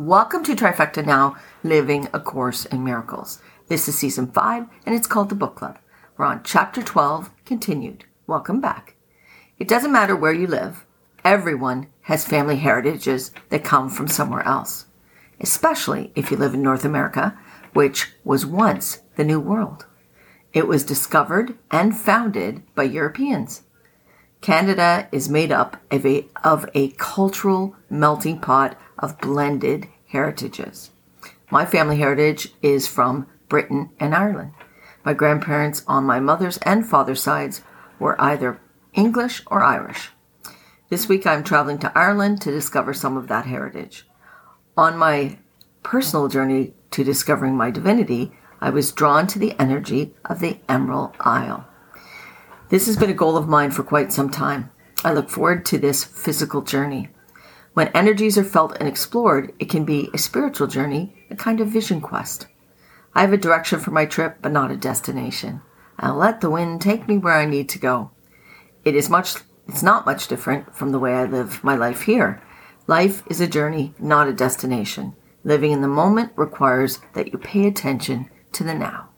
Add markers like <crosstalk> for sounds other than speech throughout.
Welcome to Trifecta Now, Living A Course in Miracles. This is season five, and it's called the Book Club. We're on chapter 12, continued. Welcome back. It doesn't matter where you live, everyone has family heritages that come from somewhere else, especially if you live in North America, which was once the New World. It was discovered and founded by Europeans. Canada is made up of a, of a cultural melting pot of blended heritages. My family heritage is from Britain and Ireland. My grandparents on my mother's and father's sides were either English or Irish. This week I'm traveling to Ireland to discover some of that heritage. On my personal journey to discovering my divinity, I was drawn to the energy of the Emerald Isle. This has been a goal of mine for quite some time. I look forward to this physical journey. When energies are felt and explored, it can be a spiritual journey, a kind of vision quest. I have a direction for my trip, but not a destination. I'll let the wind take me where I need to go. It is much, it's not much different from the way I live my life here. Life is a journey, not a destination. Living in the moment requires that you pay attention to the now.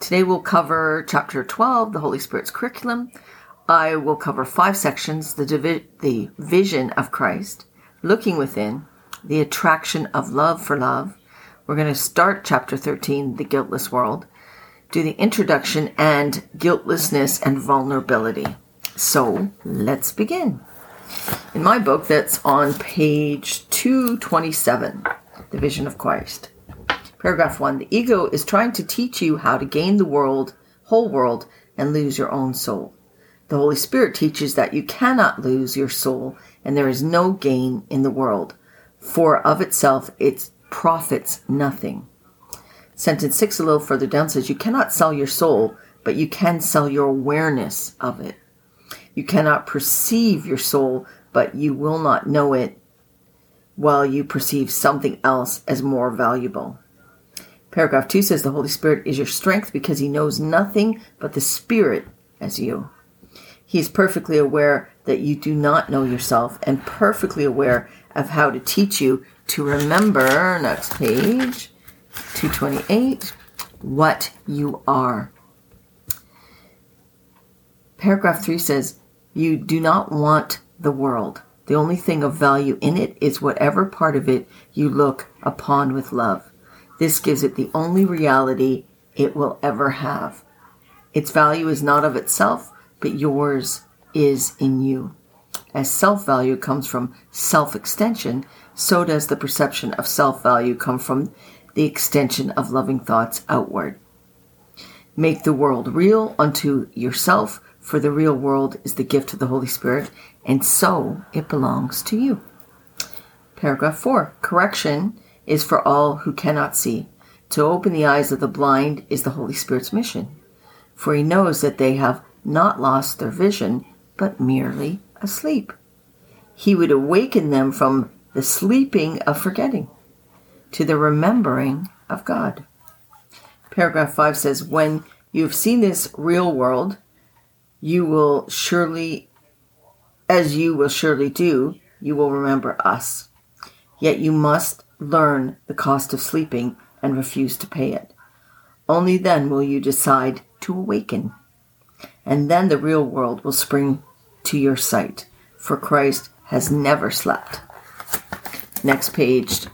Today we'll cover chapter 12, the Holy Spirit's curriculum. I will cover five sections the, divi- the vision of Christ, looking within, the attraction of love for love. We're going to start chapter 13, the guiltless world, do the introduction and guiltlessness and vulnerability. So let's begin. In my book, that's on page 227, The Vision of Christ. Paragraph one The ego is trying to teach you how to gain the world, whole world, and lose your own soul. The Holy Spirit teaches that you cannot lose your soul and there is no gain in the world, for of itself it profits nothing. Sentence six, a little further down, says you cannot sell your soul, but you can sell your awareness of it. You cannot perceive your soul, but you will not know it while you perceive something else as more valuable. Paragraph 2 says the Holy Spirit is your strength because he knows nothing but the Spirit as you. He is perfectly aware that you do not know yourself and perfectly aware of how to teach you to remember, next page, 228, what you are. Paragraph 3 says, You do not want the world. The only thing of value in it is whatever part of it you look upon with love. This gives it the only reality it will ever have. Its value is not of itself, but yours is in you. As self value comes from self extension, so does the perception of self value come from the extension of loving thoughts outward. Make the world real unto yourself, for the real world is the gift of the Holy Spirit, and so it belongs to you. Paragraph 4 Correction is for all who cannot see. To open the eyes of the blind is the Holy Spirit's mission, for he knows that they have not lost their vision, but merely asleep. He would awaken them from the sleeping of forgetting to the remembering of God. Paragraph 5 says, When you have seen this real world, you will surely, as you will surely do, you will remember us. Yet you must learn the cost of sleeping and refuse to pay it. Only then will you decide to awaken. And then the real world will spring to your sight, for Christ has never slept. Next page,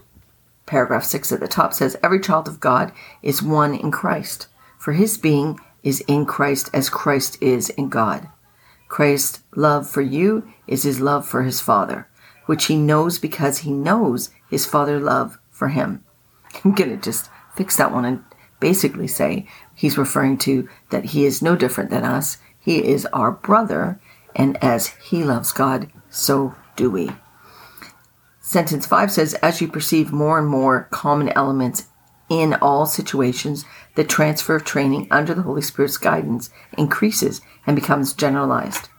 paragraph 6 at the top says Every child of God is one in Christ, for his being is in Christ as Christ is in God. Christ's love for you is his love for his Father, which he knows because he knows his Father love for him. <laughs> I'm going to just fix that one and basically say he's referring to that he is no different than us. He is our brother, and as he loves God, so do we. Sentence 5 says, As you perceive more and more common elements in all situations, the transfer of training under the Holy Spirit's guidance increases and becomes generalized.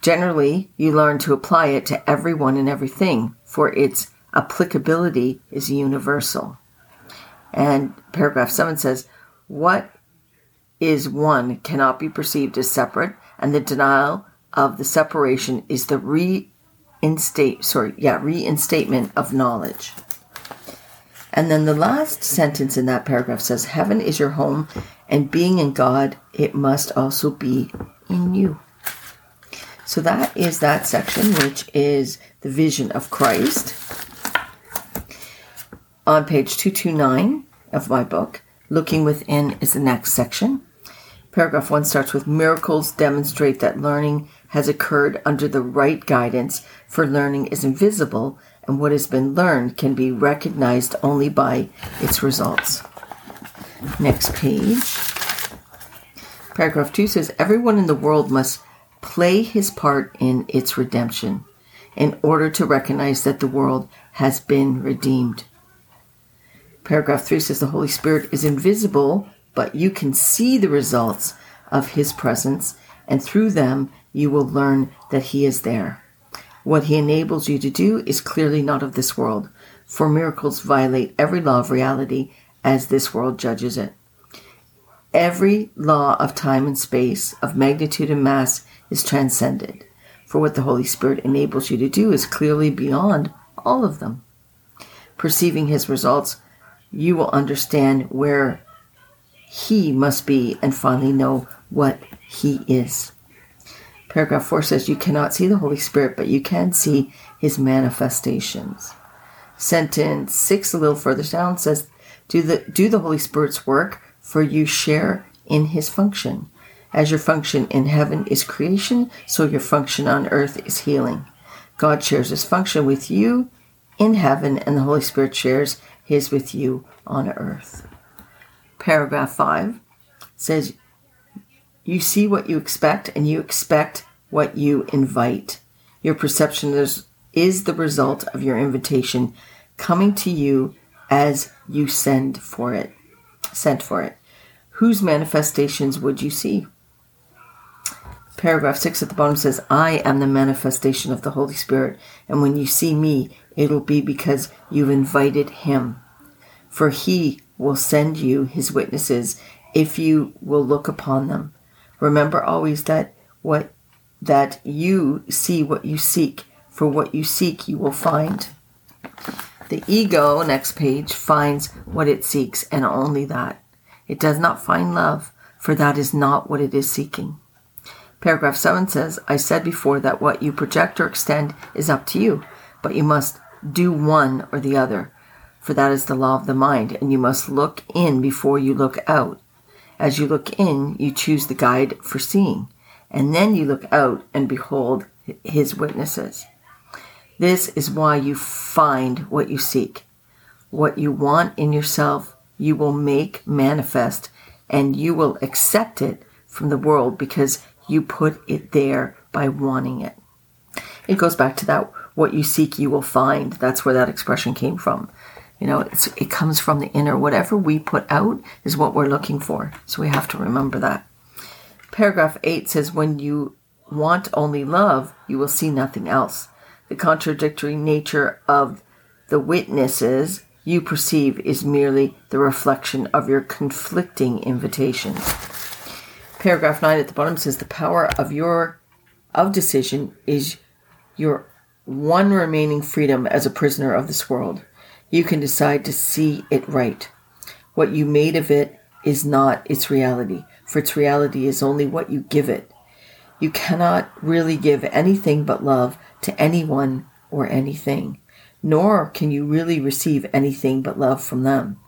Generally, you learn to apply it to everyone and everything, for its applicability is universal. And paragraph 7 says, What is one cannot be perceived as separate, and the denial of the separation is the reinstate sorry, yeah, reinstatement of knowledge. And then the last sentence in that paragraph says, Heaven is your home, and being in God, it must also be in you. So that is that section, which is the vision of Christ. On page 229 of my book, Looking Within is the next section. Paragraph 1 starts with Miracles demonstrate that learning has occurred under the right guidance, for learning is invisible and what has been learned can be recognized only by its results. Next page. Paragraph 2 says Everyone in the world must play his part in its redemption in order to recognize that the world has been redeemed. Paragraph 3 says the Holy Spirit is invisible, but you can see the results of his presence, and through them you will learn that he is there. What he enables you to do is clearly not of this world, for miracles violate every law of reality as this world judges it. Every law of time and space, of magnitude and mass, is transcended, for what the Holy Spirit enables you to do is clearly beyond all of them. Perceiving his results, you will understand where he must be and finally know what he is. Paragraph 4 says, You cannot see the Holy Spirit, but you can see his manifestations. Sentence 6, a little further down, says, Do the, do the Holy Spirit's work, for you share in his function. As your function in heaven is creation, so your function on earth is healing. God shares his function with you in heaven, and the Holy Spirit shares his with you on earth. Paragraph 5 says, you see what you expect and you expect what you invite. Your perception is, is the result of your invitation coming to you as you send for it. Sent for it. Whose manifestations would you see? Paragraph 6 at the bottom says, I am the manifestation of the Holy Spirit, and when you see me, it'll be because you've invited him. For he will send you his witnesses if you will look upon them. Remember always that what that you see what you seek, for what you seek you will find. The ego, next page, finds what it seeks and only that. It does not find love, for that is not what it is seeking. Paragraph 7 says, I said before that what you project or extend is up to you, but you must do one or the other, for that is the law of the mind, and you must look in before you look out. As you look in, you choose the guide for seeing, and then you look out and behold his witnesses. This is why you find what you seek. What you want in yourself, you will make manifest, and you will accept it from the world because you put it there by wanting it. It goes back to that what you seek, you will find. That's where that expression came from. You know, it comes from the inner. Whatever we put out is what we're looking for. So we have to remember that. Paragraph 8 says, When you want only love, you will see nothing else. The contradictory nature of the witnesses you perceive is merely the reflection of your conflicting invitations. Paragraph 9 at the bottom says, The power of your of decision is your one remaining freedom as a prisoner of this world you can decide to see it right. What you made of it is not its reality, for its reality is only what you give it. You cannot really give anything but love to anyone or anything, nor can you really receive anything but love from them.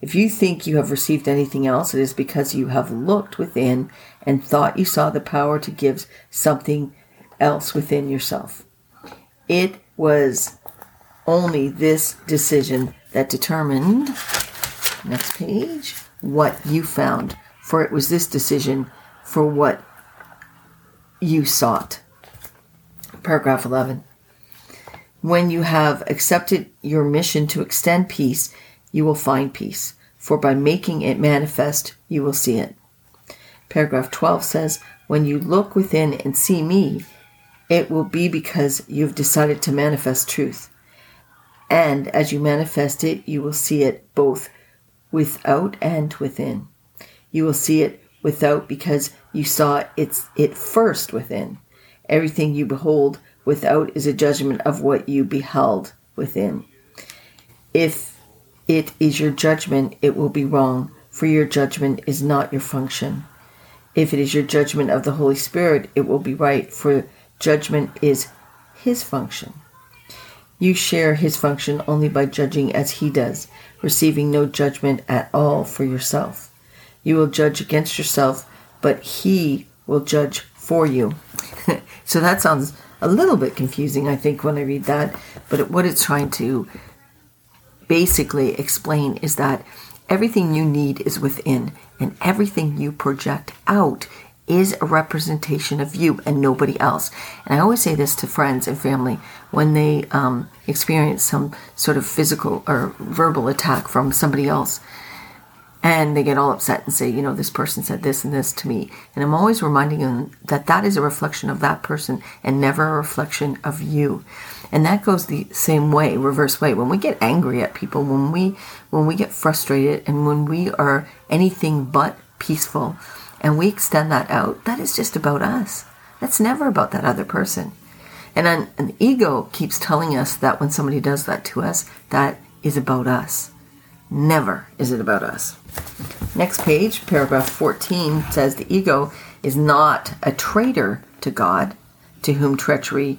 If you think you have received anything else, it is because you have looked within and thought you saw the power to give something else within yourself. It was only this decision that determined, next page, what you found. For it was this decision for what you sought. Paragraph 11. When you have accepted your mission to extend peace, you will find peace, for by making it manifest, you will see it. Paragraph 12 says, When you look within and see me, it will be because you've decided to manifest truth. And as you manifest it, you will see it both without and within. You will see it without because you saw it, it first within. Everything you behold without is a judgment of what you beheld within. If it is your judgment, it will be wrong, for your judgment is not your function. If it is your judgment of the Holy Spirit, it will be right, for judgment is his function. You share his function only by judging as he does, receiving no judgment at all for yourself. You will judge against yourself, but he will judge for you. <laughs> so that sounds a little bit confusing, I think, when I read that. But what it's trying to basically explain is that everything you need is within, and everything you project out is a representation of you and nobody else. And I always say this to friends and family when they um, experience some sort of physical or verbal attack from somebody else. And they get all upset and say, you know, this person said this and this to me. And I'm always reminding them that that is a reflection of that person and never a reflection of you. And that goes the same way, reverse way. When we get angry at people, when we when we get frustrated and when we are anything but peaceful, and we extend that out, that is just about us. That's never about that other person. And an, an ego keeps telling us that when somebody does that to us, that is about us. Never is it about us. Next page, paragraph 14 says the ego is not a traitor to God, to whom treachery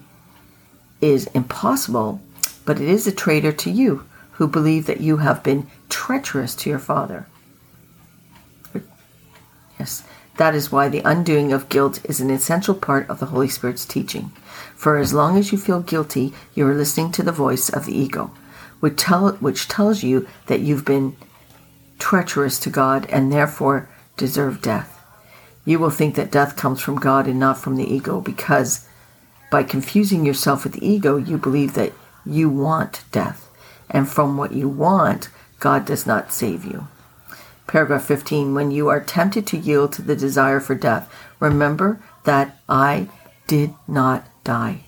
is impossible, but it is a traitor to you who believe that you have been treacherous to your Father. Yes, that is why the undoing of guilt is an essential part of the Holy Spirit's teaching. For as long as you feel guilty, you are listening to the voice of the ego, which, tell, which tells you that you've been treacherous to God and therefore deserve death. You will think that death comes from God and not from the ego because by confusing yourself with the ego, you believe that you want death. And from what you want, God does not save you. Paragraph 15 When you are tempted to yield to the desire for death, remember that I did not die.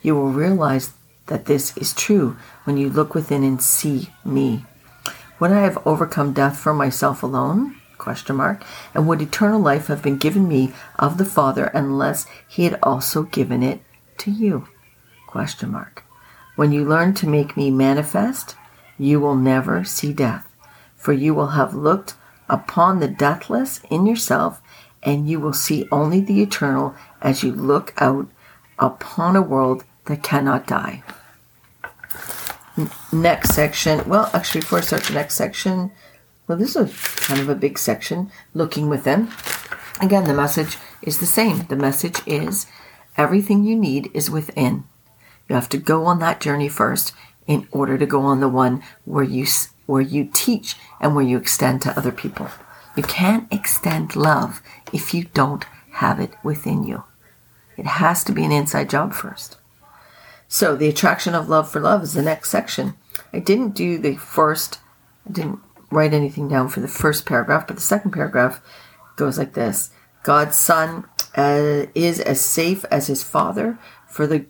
You will realize that this is true when you look within and see me. Would I have overcome death for myself alone? Question mark. And would eternal life have been given me of the Father unless he had also given it to you? Question mark. When you learn to make me manifest, you will never see death for you will have looked upon the deathless in yourself, and you will see only the eternal as you look out upon a world that cannot die. next section, well, actually, before I start the next section, well, this is kind of a big section, looking within. Again, the message is the same. The message is everything you need is within. You have to go on that journey first in order to go on the one where you where you teach and where you extend to other people. You can't extend love if you don't have it within you. It has to be an inside job first. So, the attraction of love for love is the next section. I didn't do the first, I didn't write anything down for the first paragraph, but the second paragraph goes like this God's Son uh, is as safe as his Father, for the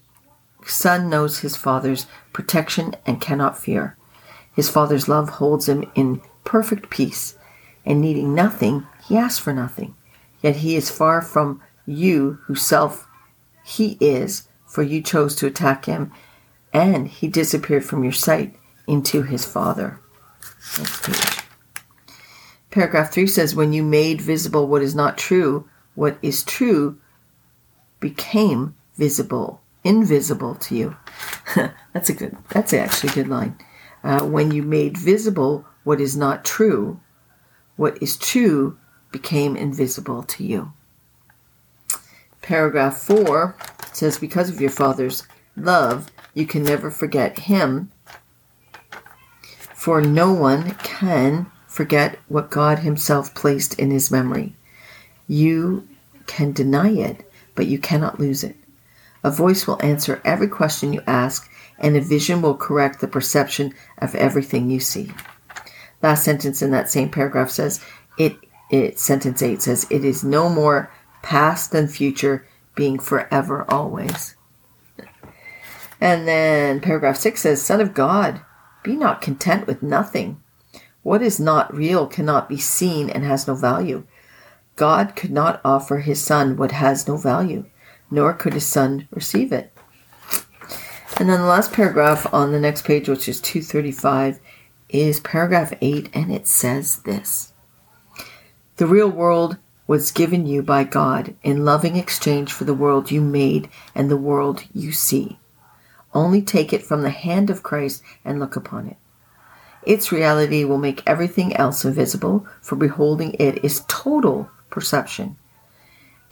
Son knows his Father's protection and cannot fear. His Father's love holds him in perfect peace, and needing nothing, he asks for nothing. Yet he is far from you whose self he is, for you chose to attack him, and he disappeared from your sight into his Father. Next page. Paragraph 3 says, When you made visible what is not true, what is true became visible, invisible to you. <laughs> that's a good, that's actually a good line uh, when you made visible what is not true, what is true became invisible to you. Paragraph 4 says, Because of your Father's love, you can never forget Him, for no one can forget what God Himself placed in His memory. You can deny it, but you cannot lose it. A voice will answer every question you ask, and a vision will correct the perception of everything you see. Last sentence in that same paragraph says, it, it sentence 8 says, it is no more past than future, being forever always. And then paragraph 6 says, Son of God, be not content with nothing. What is not real cannot be seen and has no value. God could not offer his Son what has no value, nor could his Son receive it. And then the last paragraph on the next page, which is 235, is paragraph 8, and it says this The real world was given you by God in loving exchange for the world you made and the world you see. Only take it from the hand of Christ and look upon it. Its reality will make everything else invisible, for beholding it is total perception.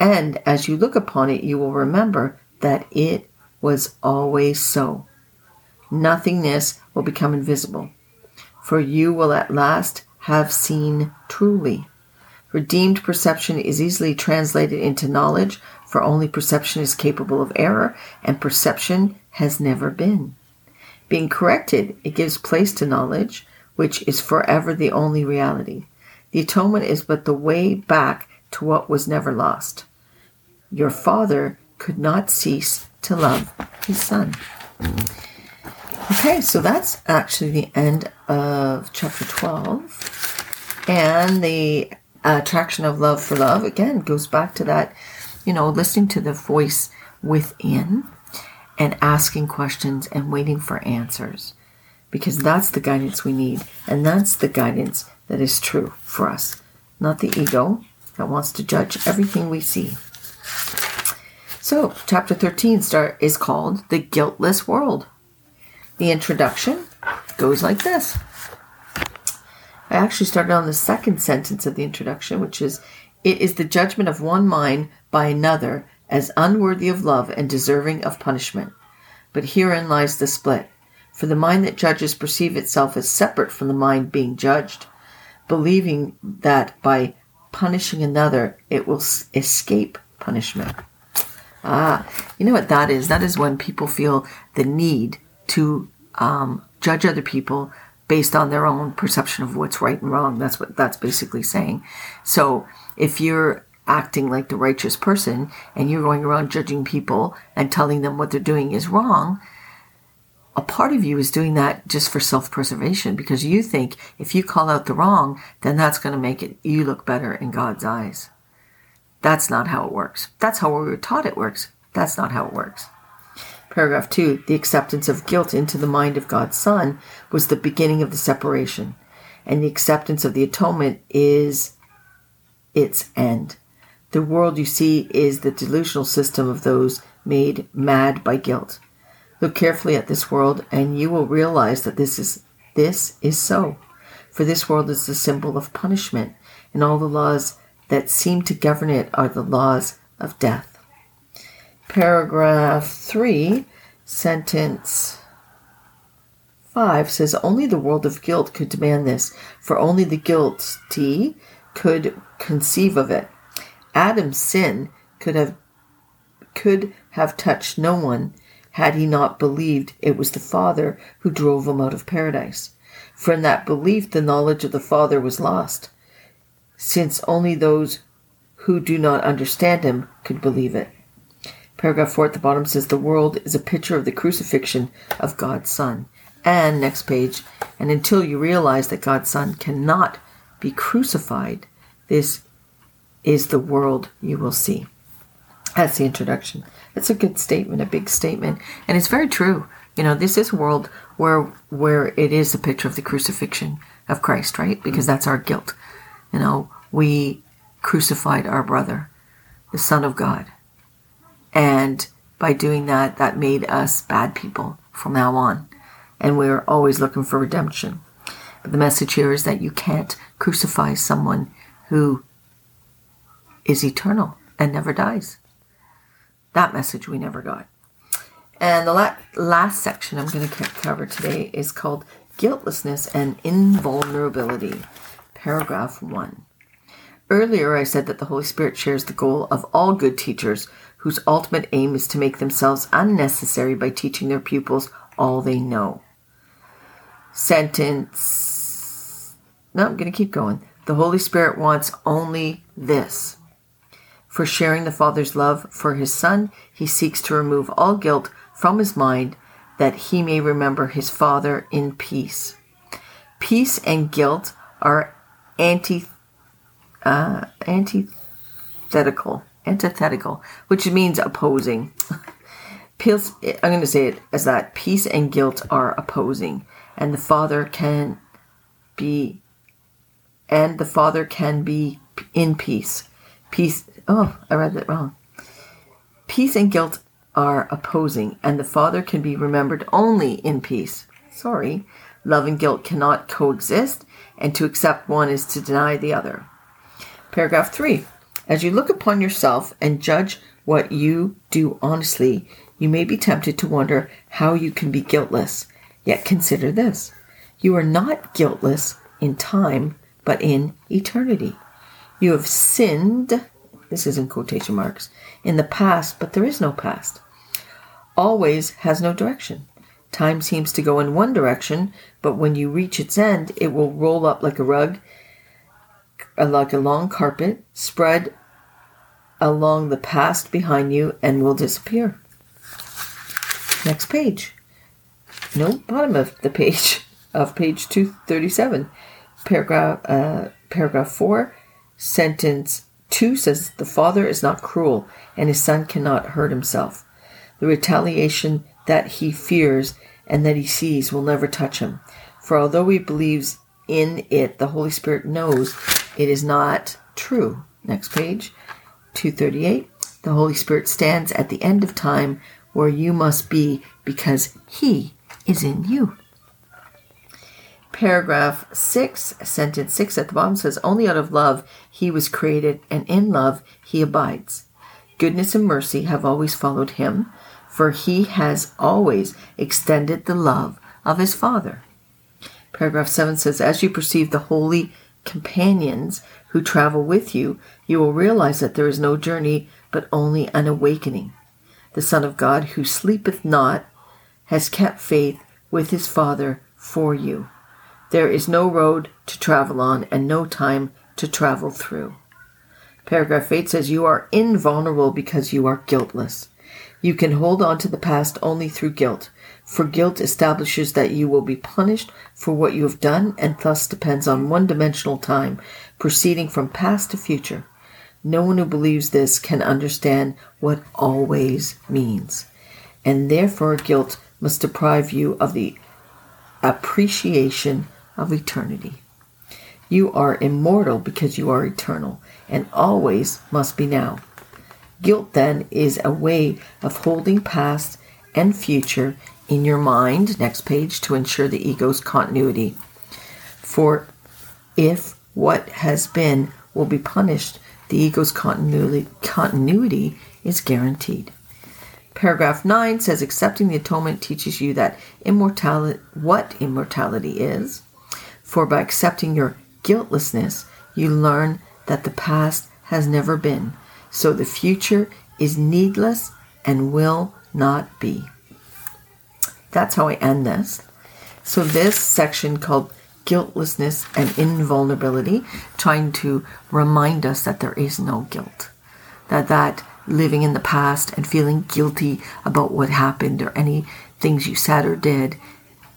And as you look upon it, you will remember that it was always so. Nothingness will become invisible, for you will at last have seen truly. Redeemed perception is easily translated into knowledge, for only perception is capable of error, and perception has never been. Being corrected, it gives place to knowledge, which is forever the only reality. The atonement is but the way back to what was never lost. Your Father could not cease to love his Son. Okay, so that's actually the end of chapter 12. And the attraction of love for love, again, goes back to that, you know, listening to the voice within and asking questions and waiting for answers. Because that's the guidance we need. And that's the guidance that is true for us, not the ego that wants to judge everything we see. So, chapter 13 start, is called The Guiltless World. The introduction goes like this. I actually started on the second sentence of the introduction, which is It is the judgment of one mind by another as unworthy of love and deserving of punishment. But herein lies the split. For the mind that judges perceives itself as separate from the mind being judged, believing that by punishing another it will escape punishment. Ah, you know what that is? That is when people feel the need to um, judge other people based on their own perception of what's right and wrong. That's what that's basically saying. So if you're acting like the righteous person and you're going around judging people and telling them what they're doing is wrong, a part of you is doing that just for self-preservation because you think if you call out the wrong, then that's going to make it you look better in God's eyes. That's not how it works. That's how we were taught it works. That's not how it works. Paragraph 2 The acceptance of guilt into the mind of God's Son was the beginning of the separation, and the acceptance of the atonement is its end. The world you see is the delusional system of those made mad by guilt. Look carefully at this world, and you will realize that this is this is so. For this world is the symbol of punishment, and all the laws that seem to govern it are the laws of death paragraph 3, sentence 5 says only the world of guilt could demand this, for only the guilty could conceive of it. Adam's sin could have could have touched no one had he not believed it was the Father who drove him out of paradise. In that belief the knowledge of the Father was lost, since only those who do not understand him could believe it. Paragraph 4 at the bottom says, The world is a picture of the crucifixion of God's Son. And next page, and until you realize that God's Son cannot be crucified, this is the world you will see. That's the introduction. That's a good statement, a big statement, and it's very true. You know, this is a world where where it is a picture of the crucifixion of Christ, right? Because that's our guilt. You know, we crucified our brother, the Son of God. And by doing that, that made us bad people from now on. And we're always looking for redemption. But the message here is that you can't crucify someone who is eternal and never dies. That message we never got. And the la- last section I'm going to cover today is called Guiltlessness and Invulnerability, paragraph 1. Earlier, I said that the Holy Spirit shares the goal of all good teachers whose ultimate aim is to make themselves unnecessary by teaching their pupils all they know. Sentence. No, I'm going to keep going. The Holy Spirit wants only this. For sharing the Father's love for his Son, he seeks to remove all guilt from his mind that he may remember his Father in peace. Peace and guilt are anti, uh, antithetical antithetical, which means opposing. <laughs> Peace, I'm going to say it as that peace and guilt are opposing, and the Father can be and the Father can be in peace. Peace. Oh, I read that wrong. Peace and guilt are opposing, and the Father can be remembered only in peace. Sorry. Love and guilt cannot coexist, and to accept one is to deny the other. Paragraph 3. As you look upon yourself and judge what you do honestly, you may be tempted to wonder how you can be guiltless. Yet consider this you are not guiltless in time, but in eternity. You have sinned, this is in quotation marks, in the past, but there is no past. Always has no direction. Time seems to go in one direction, but when you reach its end, it will roll up like a rug, uh, like a long carpet, spread along the past behind you, and will disappear. Next page. No, bottom of the page <laughs> of page 237. Paragraph, uh, paragraph 4, sentence 2 says, The father is not cruel, and his son cannot hurt himself. The retaliation that he fears and that he sees will never touch him. For although he believes in it, the Holy Spirit knows it is not true. Next page, 238. The Holy Spirit stands at the end of time where you must be because he is in you. Paragraph 6, sentence 6 at the bottom says, Only out of love he was created, and in love he abides. Goodness and mercy have always followed him, for he has always extended the love of his Father. Paragraph 7 says, As you perceive the holy companions who travel with you, you will realize that there is no journey but only an awakening. The Son of God, who sleepeth not, has kept faith with his Father for you. There is no road to travel on and no time to travel through. Paragraph 8 says, You are invulnerable because you are guiltless. You can hold on to the past only through guilt, for guilt establishes that you will be punished for what you have done and thus depends on one dimensional time, proceeding from past to future. No one who believes this can understand what always means, and therefore guilt must deprive you of the appreciation of eternity. You are immortal because you are eternal, and always must be now. Guilt, then, is a way of holding past and future in your mind, next page, to ensure the ego's continuity. For if what has been will be punished, the ego's continuity, continuity is guaranteed. Paragraph 9 says accepting the atonement teaches you that immortality what immortality is for by accepting your guiltlessness you learn that the past has never been so the future is needless and will not be that's how I end this so this section called guiltlessness and invulnerability trying to remind us that there is no guilt that that living in the past and feeling guilty about what happened or any things you said or did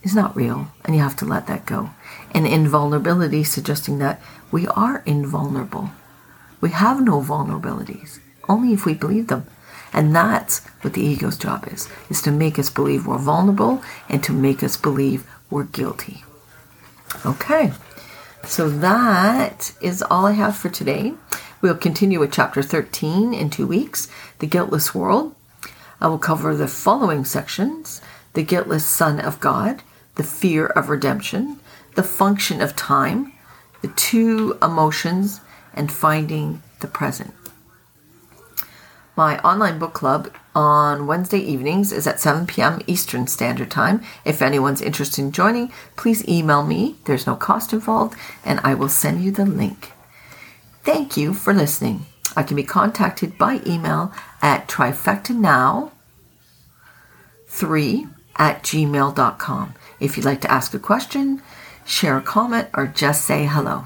is not real, and you have to let that go. And invulnerability, suggesting that we are invulnerable. We have no vulnerabilities, only if we believe them. And that's what the ego's job is, is to make us believe we're vulnerable and to make us believe we're guilty. Okay, so that is all I have for today. We'll continue with chapter 13 in two weeks, The Guiltless World. I will cover the following sections The Guiltless Son of God, The Fear of Redemption, The Function of Time, The Two Emotions, and Finding the Present. My online book club on Wednesday evenings is at 7 p.m. Eastern Standard Time. If anyone's interested in joining, please email me. There's no cost involved, and I will send you the link. Thank you for listening. I can be contacted by email at trifectanow3 at gmail.com if you'd like to ask a question, share a comment, or just say hello.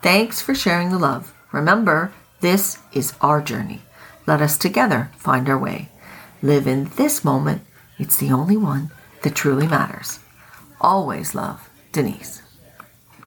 Thanks for sharing the love. Remember, this is our journey. Let us together find our way. Live in this moment. It's the only one that truly matters. Always love, Denise.